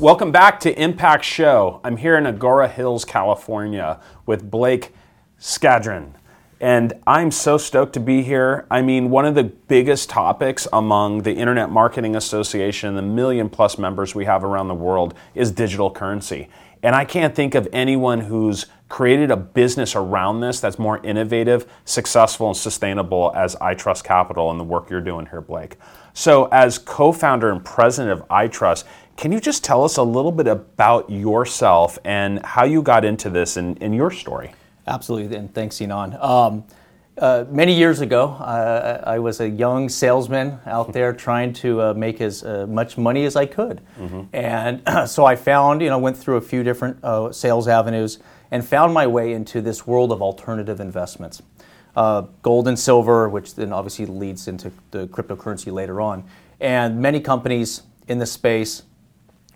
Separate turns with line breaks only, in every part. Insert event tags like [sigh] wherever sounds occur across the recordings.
Welcome back to Impact Show. I'm here in Agoura Hills, California with Blake Skadron. And I'm so stoked to be here. I mean, one of the biggest topics among the Internet Marketing Association, the million plus members we have around the world, is digital currency. And I can't think of anyone who's created a business around this that's more innovative, successful, and sustainable as iTrust Capital and the work you're doing here, Blake. So, as co founder and president of iTrust, can you just tell us a little bit about yourself and how you got into this and, in your story?
Absolutely, and thanks, Sinan. Um, uh, many years ago, uh, I was a young salesman out [laughs] there trying to uh, make as uh, much money as I could, mm-hmm. and [clears throat] so I found, you know, went through a few different uh, sales avenues and found my way into this world of alternative investments, uh, gold and silver, which then obviously leads into the cryptocurrency later on, and many companies in the space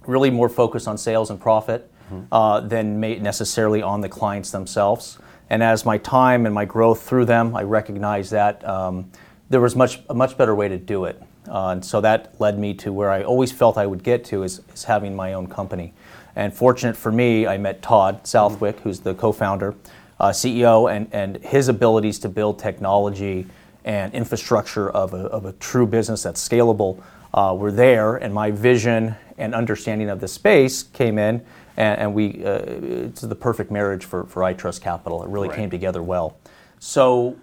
really more focused on sales and profit mm-hmm. than necessarily on the clients themselves. And as my time and my growth through them, I recognized that um, there was much a much better way to do it. Uh, and so that led me to where I always felt I would get to is, is having my own company. And fortunate for me, I met Todd Southwick, who's the co-founder, uh, CEO, and, and his abilities to build technology and infrastructure of a, of a true business that's scalable uh, were there. And my vision and understanding of the space came in and, and we uh, it's the perfect marriage for, for iTrust Capital. It really right. came together well. So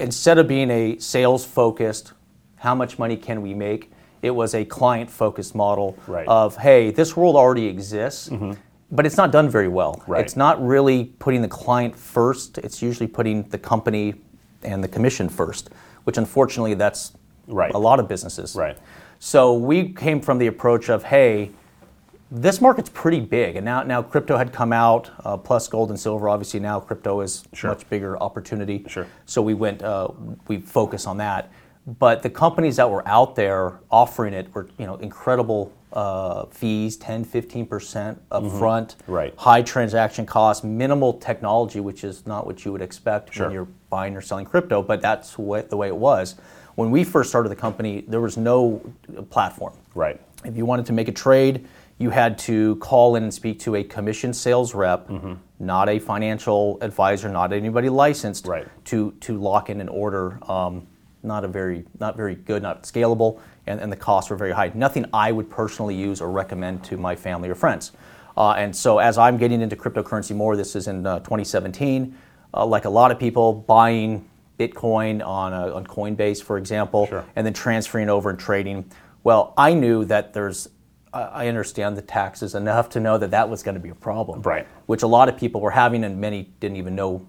instead of being a sales focused, how much money can we make? It was a client focused model right. of hey, this world already exists. Mm-hmm. But it's not done very well. Right. It's not really putting the client first. It's usually putting the company and the commission first, which unfortunately that's right. a lot of businesses.
Right.
So we came from the approach of, hey, this market's pretty big, and now now crypto had come out, uh, plus gold and silver. Obviously, now crypto is sure. much bigger opportunity.
Sure.
So we went, uh, we focus on that. But the companies that were out there offering it were, you know, incredible uh, fees, 10, 15 percent upfront,
mm-hmm. right.
high transaction costs, minimal technology, which is not what you would expect sure. when you're buying or selling crypto. But that's what, the way it was. When we first started the company, there was no platform.
Right.
If you wanted to make a trade you had to call in and speak to a commission sales rep, mm-hmm. not a financial advisor, not anybody licensed,
right.
to to lock in an order. Um, not a very not very good, not scalable, and, and the costs were very high. Nothing I would personally use or recommend to my family or friends. Uh, and so as I'm getting into cryptocurrency more, this is in uh, 2017. Uh, like a lot of people, buying Bitcoin on a, on Coinbase, for example,
sure.
and then transferring over and trading. Well, I knew that there's I understand the taxes enough to know that that was going to be a problem.
Right.
Which a lot of people were having, and many didn't even know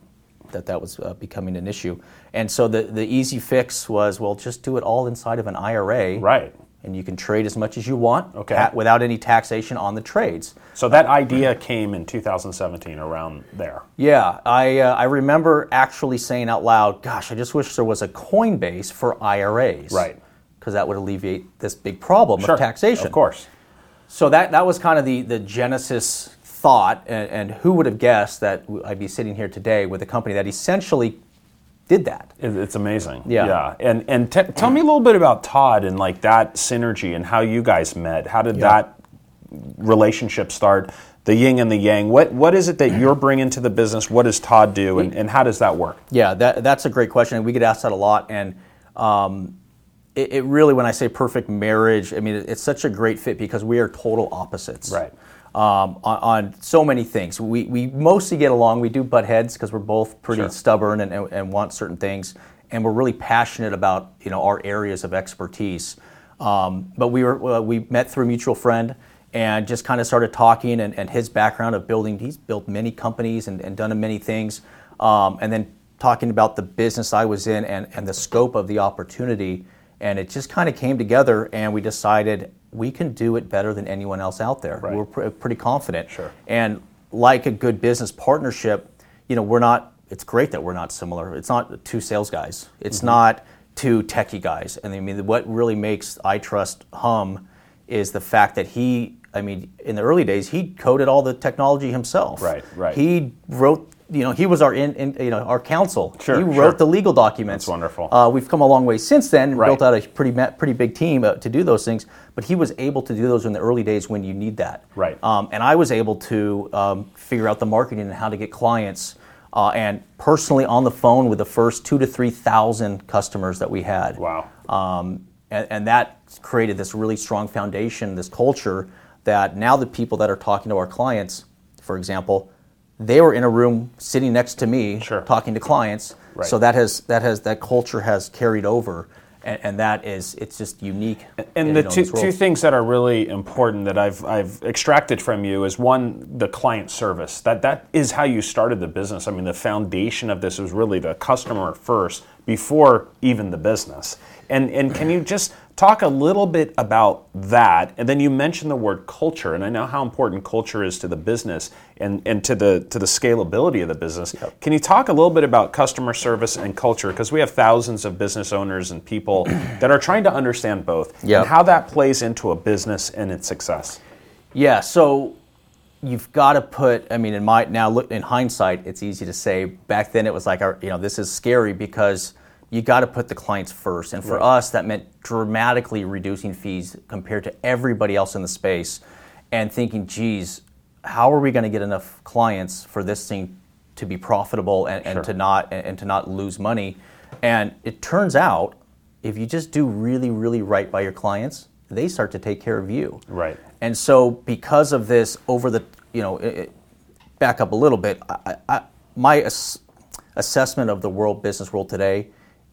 that that was uh, becoming an issue. And so the, the easy fix was, well, just do it all inside of an IRA.
Right.
And you can trade as much as you want
okay. ta-
without any taxation on the trades.
So that idea came in 2017, around there.
Yeah, I, uh, I remember actually saying out loud, gosh, I just wish there was a Coinbase for IRAs.
Right.
Because that would alleviate this big problem
sure.
of taxation.
Of course.
So that, that was kind of the, the genesis thought, and, and, who would have guessed that I'd be sitting here today with a company that essentially did that?
It's amazing.
Yeah.
Yeah. And, and tell me a little bit about Todd and like that synergy and how you guys met. How did yeah. that relationship start? The yin and the yang. What what is it that you're bringing to the business? What does Todd do, and, and how does that work?
Yeah, that, that's a great question. We get asked that a lot, and um, it, it, really, when I say perfect marriage, I mean it, it's such a great fit because we are total opposites.
Right.
Um, on, on, so many things. We, we mostly get along. We do butt heads because we're both pretty sure. stubborn and, and, and, want certain things, and we're really passionate about you know our areas of expertise. Um, but we were uh, we met through a mutual friend and just kind of started talking and, and, his background of building. He's built many companies and, and done many things, um, and then talking about the business I was in and, and the scope of the opportunity and it just kind of came together, and we decided we can do it better than anyone else out there.
Right.
We're pr- pretty confident.
Sure.
And like a good business partnership, you know, we're not. It's great that we're not similar. It's not two sales guys. It's mm-hmm. not two techie guys. And I mean, what really makes iTrust hum is the fact that he. I mean, in the early days, he coded all the technology himself.
Right. Right.
He wrote you know, he was our in, in you know our counsel.
Sure,
he wrote
sure.
the legal documents.
That's wonderful.
Uh, we've come a long way since then.
Right.
Built out a pretty pretty big team uh, to do those things. But he was able to do those in the early days when you need that.
Right.
Um, and I was able to um, figure out the marketing and how to get clients. Uh, and personally on the phone with the first two to three thousand customers that we had.
Wow.
Um, and, and that created this really strong foundation, this culture that now the people that are talking to our clients, for example, they were in a room sitting next to me
Sure.
talking to clients.
Right.
So that has that has that culture has carried over, and, and that is it's just unique.
And
in-
the two, two things that are really important that I've, I've extracted from you is one, the client service. That that is how you started the business. I mean, the foundation of this was really the customer first before even the business. And and can you just talk a little bit about that? And then you mentioned the word culture, and I know how important culture is to the business and, and to the to the scalability of the business. Can you talk a little bit about customer service and culture? Because we have thousands of business owners and people [clears throat] that are trying to understand both
Yep.
and how that plays into a business and its success.
Yeah, so you've got to put. I mean, in my now look in hindsight, it's easy to say. Back then, it was like, our- you know, this is scary because you got to put the clients first. And for
Right.
us, that meant dramatically reducing fees compared to everybody else in the space, and thinking, geez, how are we going to get enough clients for this thing to be profitable and, and
Sure.
to not and, to not lose money? And it turns out, if you just do really, really right by your clients, they start to take care of you.
Right.
And so, because of this, over the you know, it, it- back up a little bit, I, I, my ass, assessment of the world business world today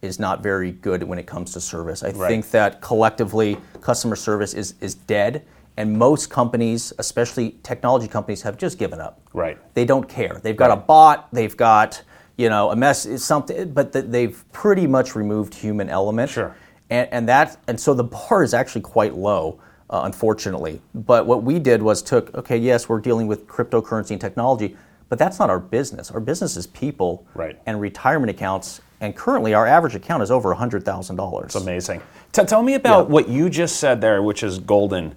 is not very good when it comes to service. I
Right.
think that collectively, customer service is is dead, and most companies, especially technology companies, have just given up.
Right.
They don't care. They've got a bot. They've got you know a mess is something, but th- they've pretty much removed human element.
Sure.
And, and that and so the bar is actually quite low, uh, unfortunately. But what we did was took okay, yes, we're dealing with cryptocurrency and technology, but that's not our business. Our business is people
Right.
and retirement accounts. And currently, our average account is over hundred thousand dollars.
It's Amazing. T- tell me about
Yeah.
what you just said there, which is golden.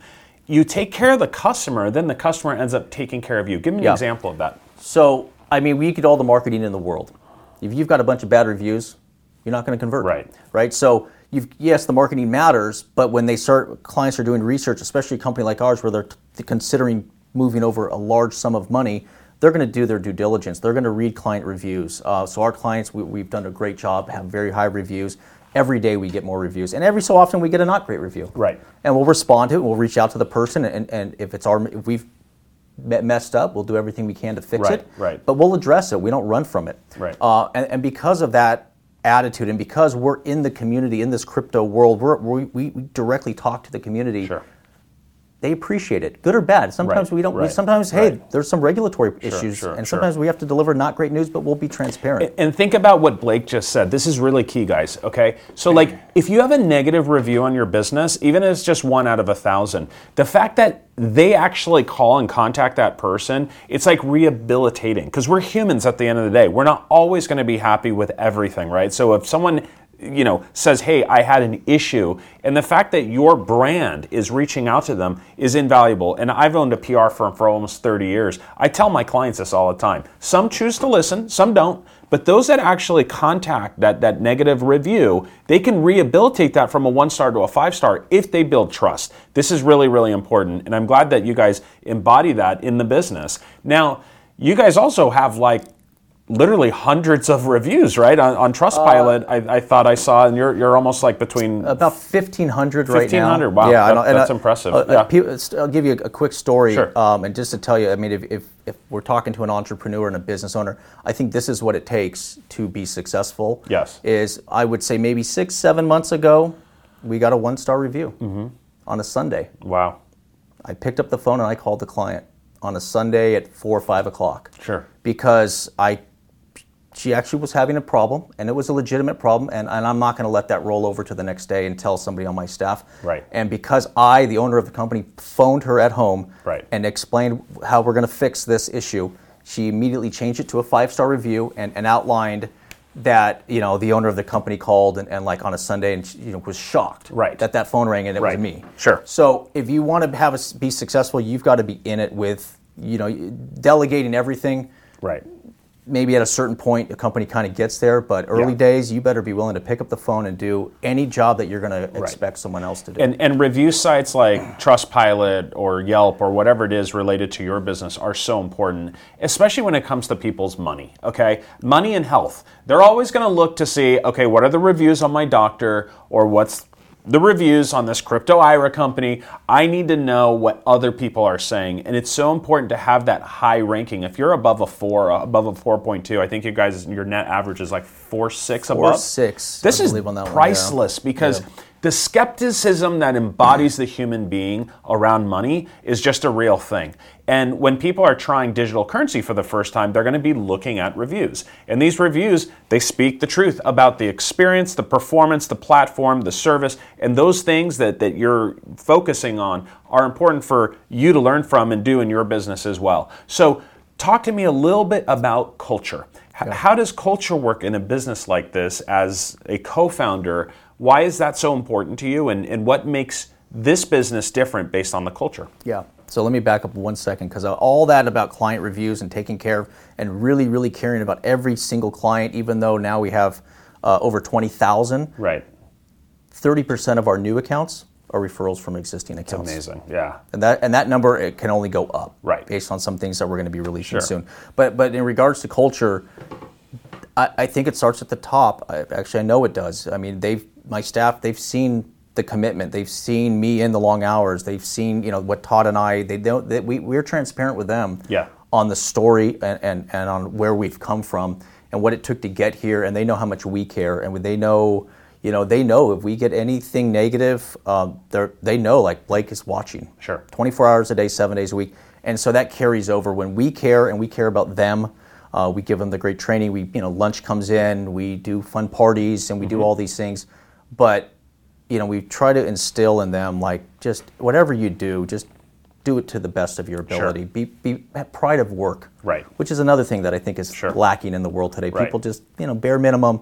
You take care of the customer, then the customer ends up taking care of you. Give me an
Yeah.
example of that.
So, I mean, we get all the marketing in the world. If you've got a bunch of bad reviews, you're not going to convert.
Right.
Right. So, you've, yes, the marketing matters, but when they start, clients are doing research, especially a company like ours, where they're t- considering moving over a large sum of money, they're going to do their due diligence. They're going to read client reviews. Uh, so, our clients, we, we've done a great job, have very high reviews. Every day we get more reviews, and every so often we get a not great review.
Right.
And we'll respond to it. We'll reach out to the person, and, and if it's our, if we've messed up, we'll do everything we can to fix
Right,
it.
right.
But we'll address it. We don't run from it.
Right.
Uh, and, and because of that attitude, and because we're in the community in this crypto world, we're, we we we directly talk to the community.
Sure.
They appreciate it, good or bad. Sometimes
Right,
we don't. We, sometimes, hey,
right.
there's some regulatory issues,
sure,
and
sure.
sometimes we have to deliver not great news, but we'll be transparent.
And think about what Blake just said. This is really key, guys. Okay. So, like, if you have a negative review on your business, even if it's just one out of a thousand, the fact that they actually call and contact that person, it's like rehabilitating because we're humans at the end of the day. We're not always going to be happy with everything, right? So, if someone you know says hey i had an issue. And the fact that your brand is reaching out to them is invaluable. And i've owned a pr firm for almost 30 years. I tell my clients this all the time. Some choose to listen some don't. But those that actually contact that, that negative review they can rehabilitate that from a one star to a five star if they build trust. This is really really important and i'm glad that you guys embody that in the business. Now you guys also have like literally hundreds of reviews, right? On, on Trustpilot, I, I thought I saw, and you're, you're almost like between.
About 1,500 right now.
1,500, wow,
Yeah,
that-
and- and,
that's
uh,
impressive,
uh, uh,
yeah.
I'll give you a, a quick story.
Sure.
Um, and just to tell you, I mean, if, if, if we're talking to an entrepreneur and a business owner, I think this is what it takes to be successful.
Yes.
Is I would say maybe six, seven months ago, we got a one star review
Mm-hmm.
on a Sunday.
wow.
I picked up the phone and I called the client on a Sunday at four or five o'clock.
Sure.
Because I, she actually was having a problem and it was a legitimate problem, and, and I'm not going to let that roll over to the next day and tell somebody on my staff.
Right.
And because I, the owner of the company, phoned her at home
Right.
and explained how we're going to fix this issue, she immediately changed it to a five star review and, and outlined that you know the owner of the company called and, and like on a Sunday and you know was shocked
Right.
that that phone rang and it
Right.
was me.
Sure.
So if you want to have us be successful, you've got to be in it with you know delegating everything.
Right.
Maybe at a certain point a company kind of gets there, but early
Yeah.
days you better be willing to pick up the phone and do any job that you're going to expect someone else to do.
And, and review sites like Trustpilot or Yelp or whatever it is related to your business are so important, especially when it comes to people's money. Okay, money and health. They're always going to look to see, okay, what are the reviews on my doctor or what's the reviews on this crypto IRA company. I need to know what other people are saying, and it's so important to have that high ranking. If you're above a four, uh, above a four point two, I think you guys your net average is like four six
Four
above Four
six,
This
I
is
that one, yeah.
priceless because the skepticism that embodies the human being around money is just a real thing. And when people are trying digital currency for the first time, they're going to be looking at reviews. And these reviews, they speak the truth about the experience, the performance, the platform, the service, and those things that, that you're focusing on are important for you to learn from and do in your business as well. So talk to me a little bit about culture. H- How does culture work in a business like this as a co founder? Why is that so important to you, and, and what makes this business different based on the culture?
Yeah. So let me back up one second because all that about client reviews and taking care of and really, really caring about every single client, even though now we have uh, over 20,000,
Right.
30% of our new accounts are referrals from existing accounts.
Amazing. Yeah.
And that and that number it can only go up,
Right.
Based on some things that we're going to be releasing
Sure.
soon. But but in regards to culture, I, I think it starts at the top. I, actually, I know it does. I mean, they've my staff they've seen the commitment. They've seen me in the long hours. They've seen you know what Todd and I they don't they, we we're transparent with them.
Yeah.
On the story and, and, and on where we've come from and what it took to get here, and they know how much we care, and they know you know they know if we get anything negative, um, they they know like Blake is watching.
Sure.
24 hours a day, seven days a week. And so that carries over when we care and we care about them. Uh, we give them the great training. We, you know, lunch comes in. We do fun parties and we do all these things. But, you know, we try to instill in them like just whatever you do, just do it to the best of your ability. Be, be have pride of work.
Right.
Which is another thing that I think is
Sure.
lacking in the world today.
Right.
People just, you know, bare minimum.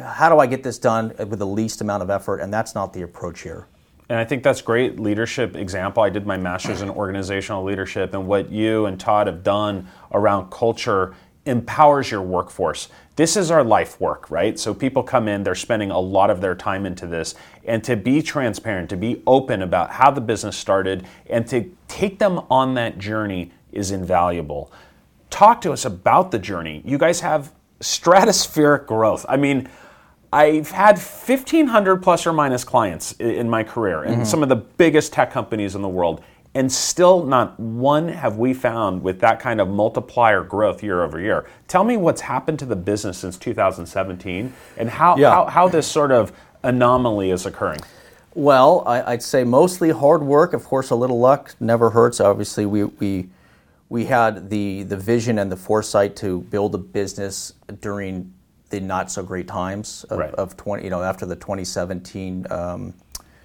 How do I get this done with the least amount of effort? And that's not the approach here.
And I think that's great leadership example. I did my master's in organizational leadership, and what you and Todd have done around culture empowers your workforce. This is our life work, right? So people come in, they're spending a lot of their time into this, and to be transparent, to be open about how the business started, and to take them on that journey is invaluable. Talk to us about the journey. You guys have stratospheric growth. I mean, I've had 1,500 plus or minus clients in my career, and mm-hmm. some of the biggest tech companies in the world, and still not one have we found with that kind of multiplier growth year over year. Tell me what's happened to the business since 2017, and how,
Yeah.
how, how this sort of anomaly is occurring.
Well, I, I'd say mostly hard work. Of course, a little luck never hurts. Obviously, we we we had the the vision and the foresight to build a business during the not so great times of,
Right.
of twenty. You know, after the 2017. Um,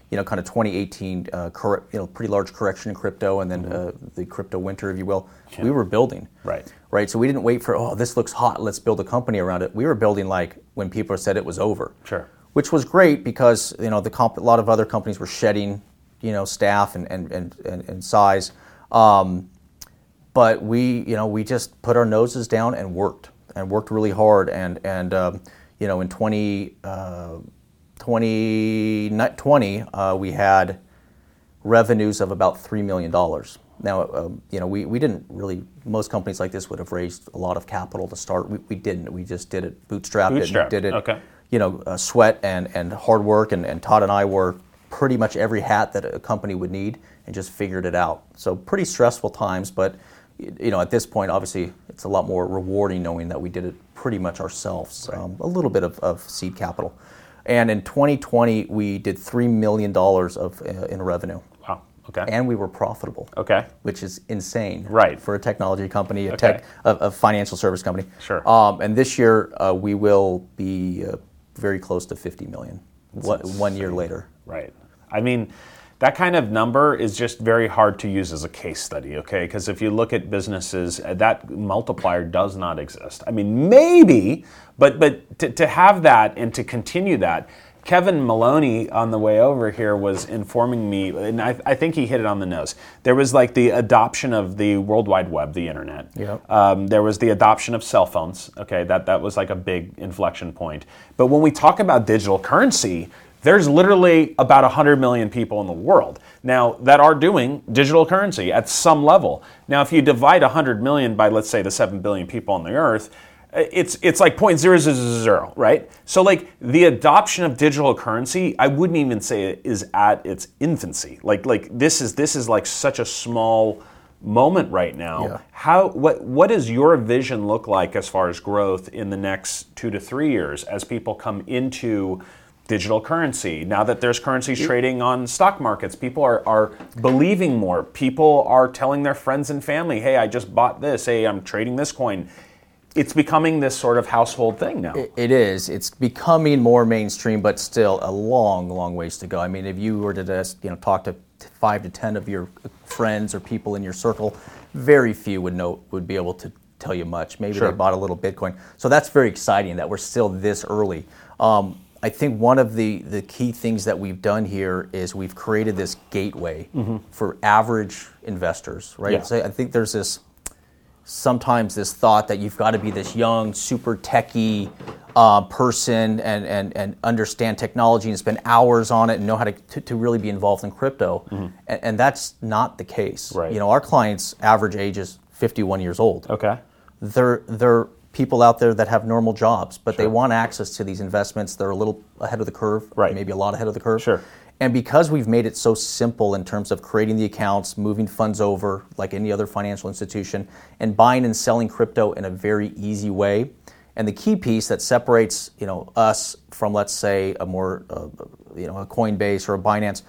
you know, kind of 2018, uh, corre- you know, pretty large correction in crypto, and then uh, the crypto winter, if you will. We were building,
Right.
right? So we didn't wait for, oh, this looks hot, let's build a company around it. We were building like when people said it was over
Sure.
which was great because you know the comp- a lot of other companies were shedding you know staff and and and, and, and size, um, but we you know we just put our noses down and worked and worked really hard and and um, you know in 20, uh, 2020 uh, we had revenues of about three million dollars. Now, um, you know, we, we didn't really. Most companies like this would have raised a lot of capital to start. We, we didn't. We just did it bootstrapped. it,
Bootstrapped,
Did it.
okay.
You know, uh, sweat and, and hard work, and, and Todd and I wore pretty much every hat that a company would need, and just figured it out. So pretty stressful times, but you know, at this point, obviously, it's a lot more rewarding knowing that we did it pretty much ourselves. Um, a little bit of, of seed capital, and in 2020, we did three million dollars of uh, in revenue
Wow. Okay.
and we were profitable.
okay.
Which is insane,
Right.
For a technology company, a
Okay.
tech, a, a financial service company.
Sure.
Um, and this year uh, we will be uh, very close to 50 million. One, one year later.
Right. I mean, that kind of number is just very hard to use as a case study, okay? Because if you look at businesses, uh, that multiplier does not exist. I mean, maybe, but but to, to have that and to continue that Kevin Maloney on the way over here was informing me, and I, I think he hit it on the nose. There was like the adoption of the World Wide Web, the internet.
Yep.
Um, there was the adoption of cell phones. Okay, that that was like a big inflection point. But when we talk about digital currency, there's literally about 100 million people in the world now that are doing digital currency at some level. Now, if you divide 100 million by, let's say, the 7 billion people on the earth, uh, it's it's like 0.000, right? So like the adoption of digital currency, I wouldn't even say it is at its infancy. Like like this is this is like such a small moment right now.
Yeah.
How what what does your vision look like as far as growth in the next 2 to 3 years as people come into digital currency. Now that there's currencies trading on stock markets, people are, are believing more. People are telling their friends and family, hey, I just bought this. Hey, I'm trading this coin. It's becoming this sort of household thing now.
It is. It's becoming more mainstream, but still a long, long ways to go. I mean, if you were to just you know talk to five to ten of your friends or people in your circle, very few would know would be able to tell you much. Maybe
Sure.
they bought a little Bitcoin. So that's very exciting that we're still this early. Um, I think one of the, the key things that we've done here is we've created this gateway for average investors, right?
Yeah.
So I think there's this sometimes this thought that you've got to be this young, super techie uh, person and, and, and understand technology and spend hours on it and know how to, to, to really be involved in crypto. And, and that's not the case.
Right.
You know, our clients' average age is 51 years old.
Okay.
They're, they're people out there that have normal jobs, but they want access to these investments. They're a little ahead of the curve,
Right.
maybe a lot ahead of the curve.
Sure.
And because we've made it so simple in terms of creating the accounts, moving funds over like any other financial institution, and buying and selling crypto in a very easy way, and the key piece that separates you know us from let's say a more uh, you know a Coinbase or a Binance,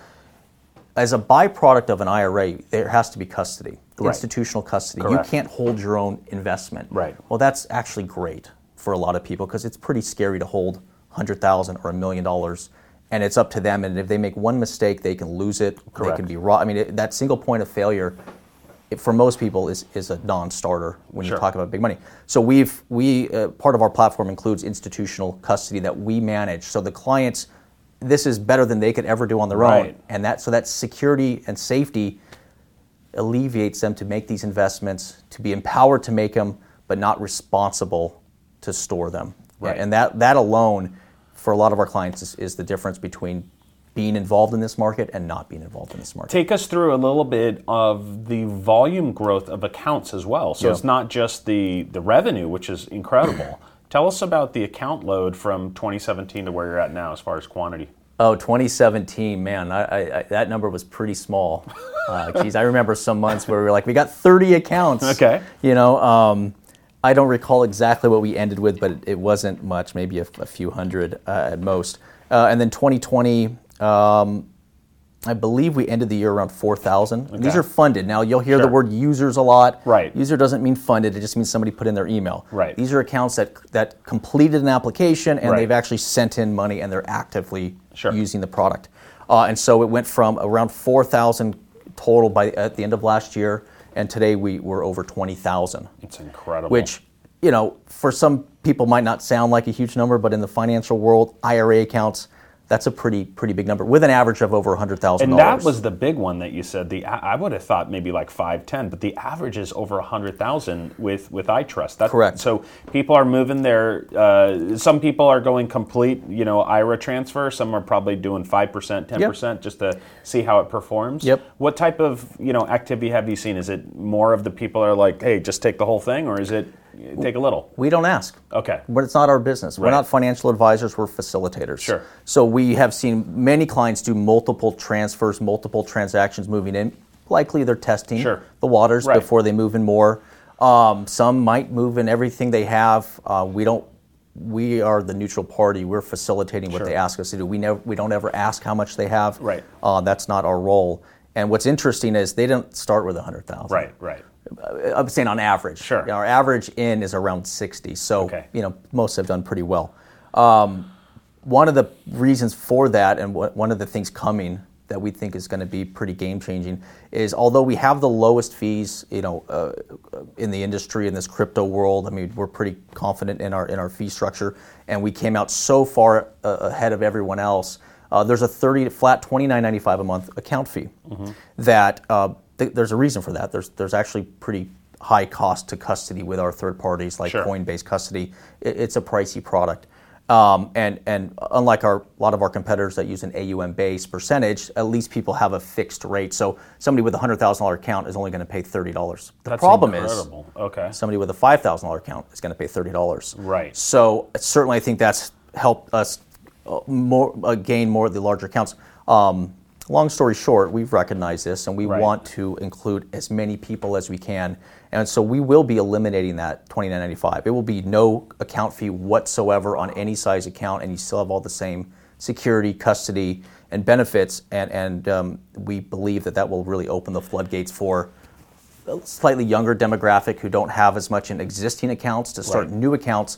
as a byproduct of an IRA, there has to be custody,
Right.
institutional custody.
Correct.
You can't hold your own investment.
Right.
Well, that's actually great for a lot of people because it's pretty scary to hold hundred thousand or a million dollars, and it's up to them. And if they make one mistake, they can lose it.
Correct.
They can be raw. I mean, it, that single point of failure, it, for most people, is is a non-starter when
Sure.
you talk about big money. So we've we uh, part of our platform includes institutional custody that we manage. So the clients, this is better than they could ever do on their own, and that so that security and safety alleviates them to make these investments, to be empowered to make them, but not responsible to store them.
Right.
And that, that alone, for a lot of our clients, is, is the difference between being involved in this market and not being involved in this market.
Take us through a little bit of the volume growth of accounts as well. So
Yeah.
it's not just the, the revenue, which is incredible. Tell us about the account load from 2017 to where you're at now as far as quantity.
Oh, 2017, man, I, I, that number was pretty small. [laughs] Uh, geez, I remember some months where we were like, we got 30 accounts.
Okay.
You know, um, I don't recall exactly what we ended with, but it, it wasn't much, maybe a, a few hundred uh, at most. Uh, and then 2020, um, I believe we ended the year around 4,000. And These are funded. Now, you'll hear the word users a lot.
Right.
User doesn't mean funded, it just means somebody put in their email.
Right.
These are accounts that, that completed an application and
Right.
they've actually sent in money and they're actively
Sure.
using the product. Uh, and so it went from around 4,000 total by at the end of last year, and today we were over 20,000,
It's incredible.
which you know for some people might not sound like a huge number, but in the financial world, IRA accounts. That's a pretty pretty big number with an average of over hundred thousand
And that was the big one that you said. The I would have thought maybe like five, ten, but the average is over hundred thousand with with iTrust. That,
Correct.
So people are moving their. Uh, some people are going complete, you know, IRA transfer. Some are probably doing five percent, ten percent, just to see how it performs.
Yep.
What type of you know activity have you seen? Is it more of the people are like, hey, just take the whole thing, or is it take a little?
We don't ask.
Okay.
But it's not our business. We're not financial advisors, we're facilitators.
Sure.
So we have seen many clients do multiple transfers, multiple transactions moving in. Likely they're testing
Sure.
the waters
Right.
before they move in more. Um, some might move in everything they have. Uh, we don't. We are the neutral party. We're facilitating what
Sure.
they ask us to do. We never. We don't ever ask how much they have.
Right.
Uh, that's not our role. And what's interesting is they don't start with a hundred thousand.
Right. Right.
I'm saying on average.
Sure.
You know, our average in is around 60. So,
Okay.
you know, most have done pretty well. Um, one of the reasons for that, and one of the things coming that we think is going to be pretty game changing is although we have the lowest fees, you know, uh, in the industry in this crypto world. I mean, we're pretty confident in our in our fee structure, and we came out so far uh, ahead of everyone else. Uh, there's a 30 flat 29.95 a month account fee. That uh, th- there's a reason for that. There's there's actually pretty high cost to custody with our third parties like
Sure.
Coinbase Custody. It, it's a pricey product. Um, and and unlike our, a lot of our competitors that use an AUM based percentage, at least people have a fixed rate. So somebody with a hundred thousand dollar account is only going to pay thirty dollars. The
That's
problem
incredible. Okay.
is somebody with a five thousand dollar account is going to pay thirty dollars.
Right.
So certainly, I think that's helped us uh, more uh, gain more of the larger accounts. Um, long story short, we've recognized this, and we
Right.
want to include as many people as we can. And so we will be eliminating that twenty nine ninety five. It will be no account fee whatsoever on any size account, and you still have all the same security, custody, and benefits. And and um, we believe that that will really open the floodgates for a slightly younger demographic who don't have as much in existing accounts to start
Right.
new accounts,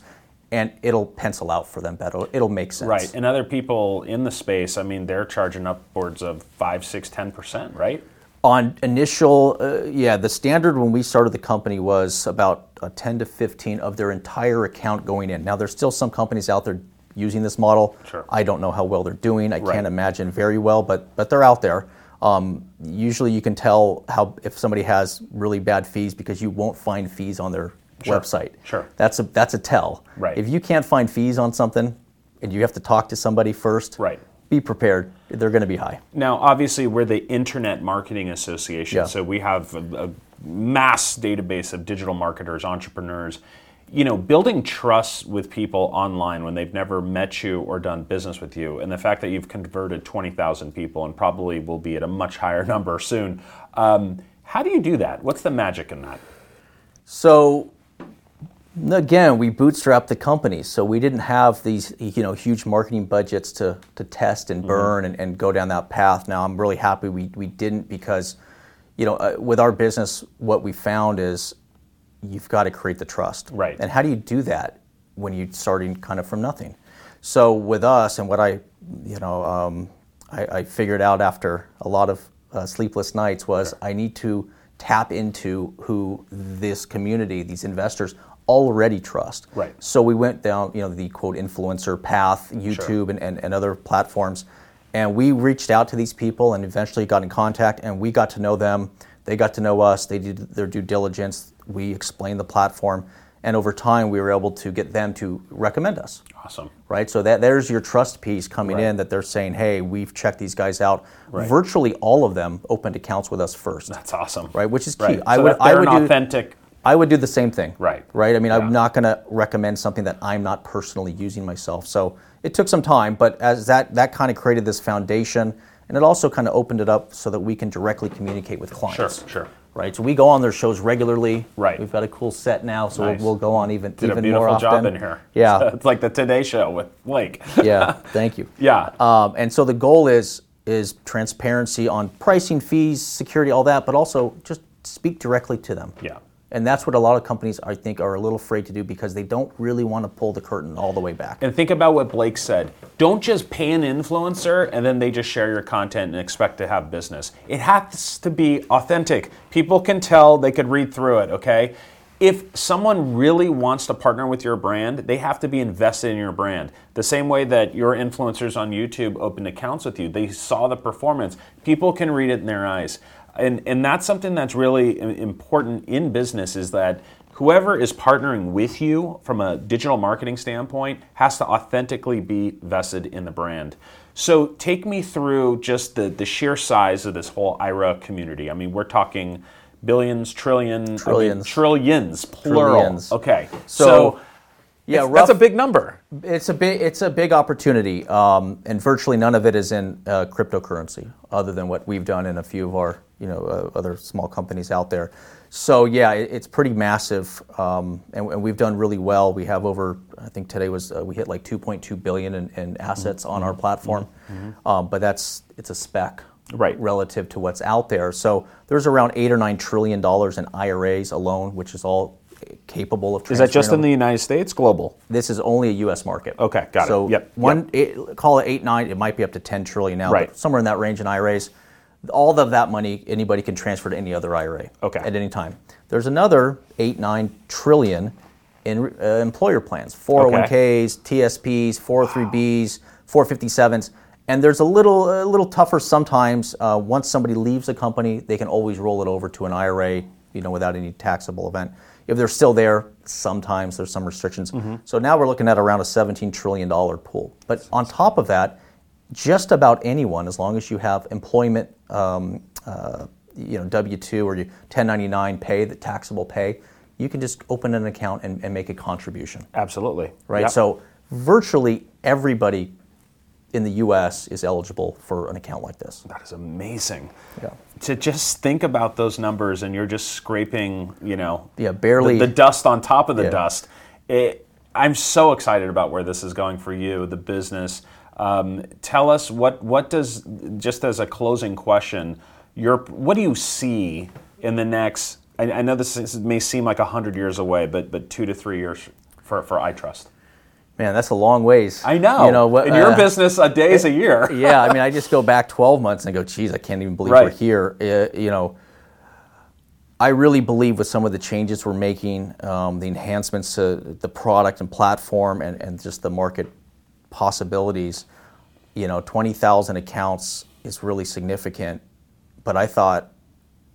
and it'll pencil out for them better. It'll make sense.
Right. And other people in the space, I mean, they're charging upwards of five, six, ten percent, right?
On initial, uh, yeah, the standard when we started the company was about uh, 10 to 15 of their entire account going in. Now, there's still some companies out there using this model.
Sure.
I don't know how well they're doing. I
Right.
can't imagine very well, but but they're out there. Um, usually, you can tell how if somebody has really bad fees because you won't find fees on their
Sure.
website.
Sure.
That's a that's a tell.
Right.
If you can't find fees on something, and you have to talk to somebody first.
Right.
Be prepared. They're going to be high.
Now, obviously, we're the Internet Marketing Association,
Yeah.
so we have a, a mass database of digital marketers, entrepreneurs. You know, building trust with people online when they've never met you or done business with you, and the fact that you've converted 20,000 people and probably will be at a much higher [laughs] number soon. Um, how do you do that? What's the magic in that?
So again, we bootstrapped the company, so we didn't have these you know huge marketing budgets to to test and burn and, and go down that path. Now I'm really happy we we didn't because you know uh, with our business, what we found is you've got to create the trust.
Right.
And how do you do that when you're starting kind of from nothing? So with us and what I you know um, I, I figured out after a lot of uh, sleepless nights was I need to tap into who this community, these investors already trust.
Right.
So we went down, you know, the quote influencer path, YouTube and, and, and other platforms, and we reached out to these people and eventually got in contact and we got to know them. They got to know us. They did their due diligence. We explained the platform, and over time we were able to get them to recommend us
Awesome.
right? So that there's your trust piece coming
Right.
in that they're saying, hey, we've checked these guys out.
Right.
Virtually all of them opened accounts with us first,
That's awesome.
right? Which is key.
Right.
I
So
would,
that
I
they're
would
an
do,
authentic.
I would do the same thing.
Right.
Right. I mean,
Yeah.
I'm not going to recommend something that I'm not personally using myself. So it took some time, but as that that kind of created this foundation, and it also kind of opened it up so that we can directly communicate with clients.
Sure, sure.
Right. So we go on their shows regularly.
Right.
We've got a cool set now, so
Nice.
we'll, we'll go on even
Did
even
a beautiful
more
job
often.
in here. [laughs]
Yeah. [laughs]
it's like the Today Show with Blake. [laughs]
yeah. Thank you.
yeah.
Um, and so the goal is is transparency on pricing, fees, security, all that, but also just speak directly to them.
Yeah.
And that's what a lot of companies I think are a little afraid to do because they don't really want to pull the curtain all the way back.
And think about what Blake said. Don't just pay an influencer and then they just share your content and expect to have business. It has to be authentic. People can tell, they could read through it, okay? If someone really wants to partner with your brand, they have to be invested in your brand. The same way that your influencers on YouTube opened accounts with you, they saw the performance. People can read it in their eyes. And, and that's something that's really important in business is that whoever is partnering with you from a digital marketing standpoint has to authentically be vested in the brand. So take me through just the, the sheer size of this whole IRA community. I mean, we're talking billions, trillions, I mean,
Trillions.
trillions, plural.
Trillions.
Okay.
So,
So,
yeah,
it's- that's a big number.
It's a big it's a big opportunity, um, and virtually none of it is in uh, cryptocurrency, other than what we've done in a few of our you know uh, other small companies out there. So yeah, it, it's pretty massive, um, and, and we've done really well. We have over I think today was uh, we hit like 2.2 billion in, in assets on our platform, um, but that's it's a speck.
Right.
Relative to what's out there, so there's around eight or nine trillion dollars in IRAs alone, which is all capable of
Is that just in the United States? Global.
This is only a U.S. market.
Okay, got it.
so
Yep,
one, Eight, call it eight, nine. It might be up to ten trillion now,
Right.
but somewhere in that range in IRAs. All of that money, anybody can transfer to any other IRA.
Okay.
At any time. There's another eight, nine trillion in uh, employer plans, 401ks, TSPs, 403bs, 457s, and there's a little, a little tougher sometimes. Uh, once somebody leaves a company, they can always roll it over to an IRA, you know, without any taxable event. If they're still there, sometimes there's some restrictions. So now we're looking at around a 17 trillion dollar pool. But on top of that, just about anyone, as long as you have employment, um, uh, you know, W two or your 1099 pay, the taxable pay, you can just open an account and, and make a contribution,
Absolutely.
right?
Yep.
So virtually everybody in the U.S. is eligible for an account like this.
that is amazing.
Yeah.
To just think about those numbers and you're just scraping, you know,
Yeah, barely-
the, the dust on top of the
Yeah.
dust. It, I'm so excited about where this is going for you, the business. Um, tell us what what does just as a closing question, your what do you see in the next? I, I know this is, may seem like hundred years away, but but two to three years for for iTrust.
Man, that's a long ways.
I know.
You know what?
in your
uh,
business, a day is a year. [laughs]
yeah, I mean, I just go back 12 months and go, geez, I can't even believe
Right.
we're here. Uh, you know, I really believe with some of the changes we're making, um, the enhancements to the product and platform, and, and just the market possibilities, you know, 20,000 accounts is really significant. But I thought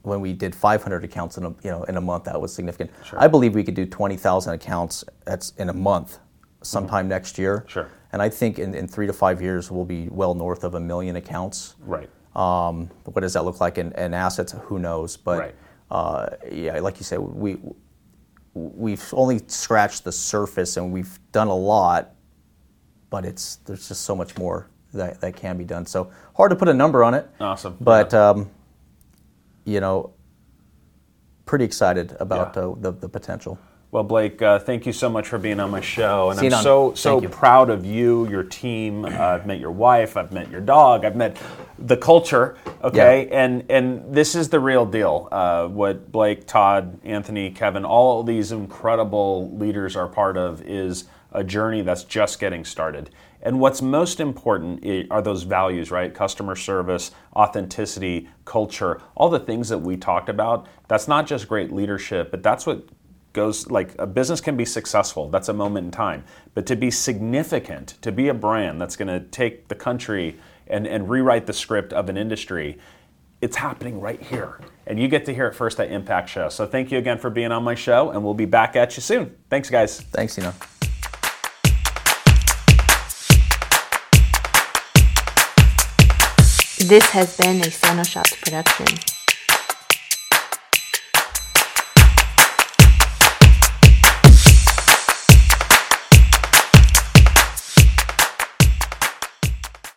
when we did 500 accounts in a, you know, in a month, that was significant. I believe we could do 20,000 accounts that's in a month sometime next year.
Sure.
And I think in, in three to five years, we'll be well north of a million accounts.
Right.
Um, what does that look like in, in assets? Who knows? But
Right.
uh, yeah, like you said, we we've only scratched the surface, and we've done a lot. But it's there's just so much more that, that can be done. So hard to put a number on it.
Awesome.
But um, you know, pretty excited about
Yeah.
uh, the the potential.
Well, Blake, uh, thank you so much for being on my show, and I'm so so proud of you, your team. Uh, I've met your wife, I've met your dog, I've met the culture. Okay, and and this is the real deal. Uh, what Blake, Todd, Anthony, Kevin, all these incredible leaders are part of is a journey that's just getting started. And what's most important are those values, right? Customer service, authenticity, culture, all the things that we talked about. That's not just great leadership, but that's what goes like a business can be successful that's a moment in time but to be significant to be a brand that's going to take the country and, and rewrite the script of an industry it's happening right here and you get to hear it first at impact show so thank you again for being on my show and we'll be back at you soon thanks guys
Thanks, Ina.
This has been a Sonoshots production.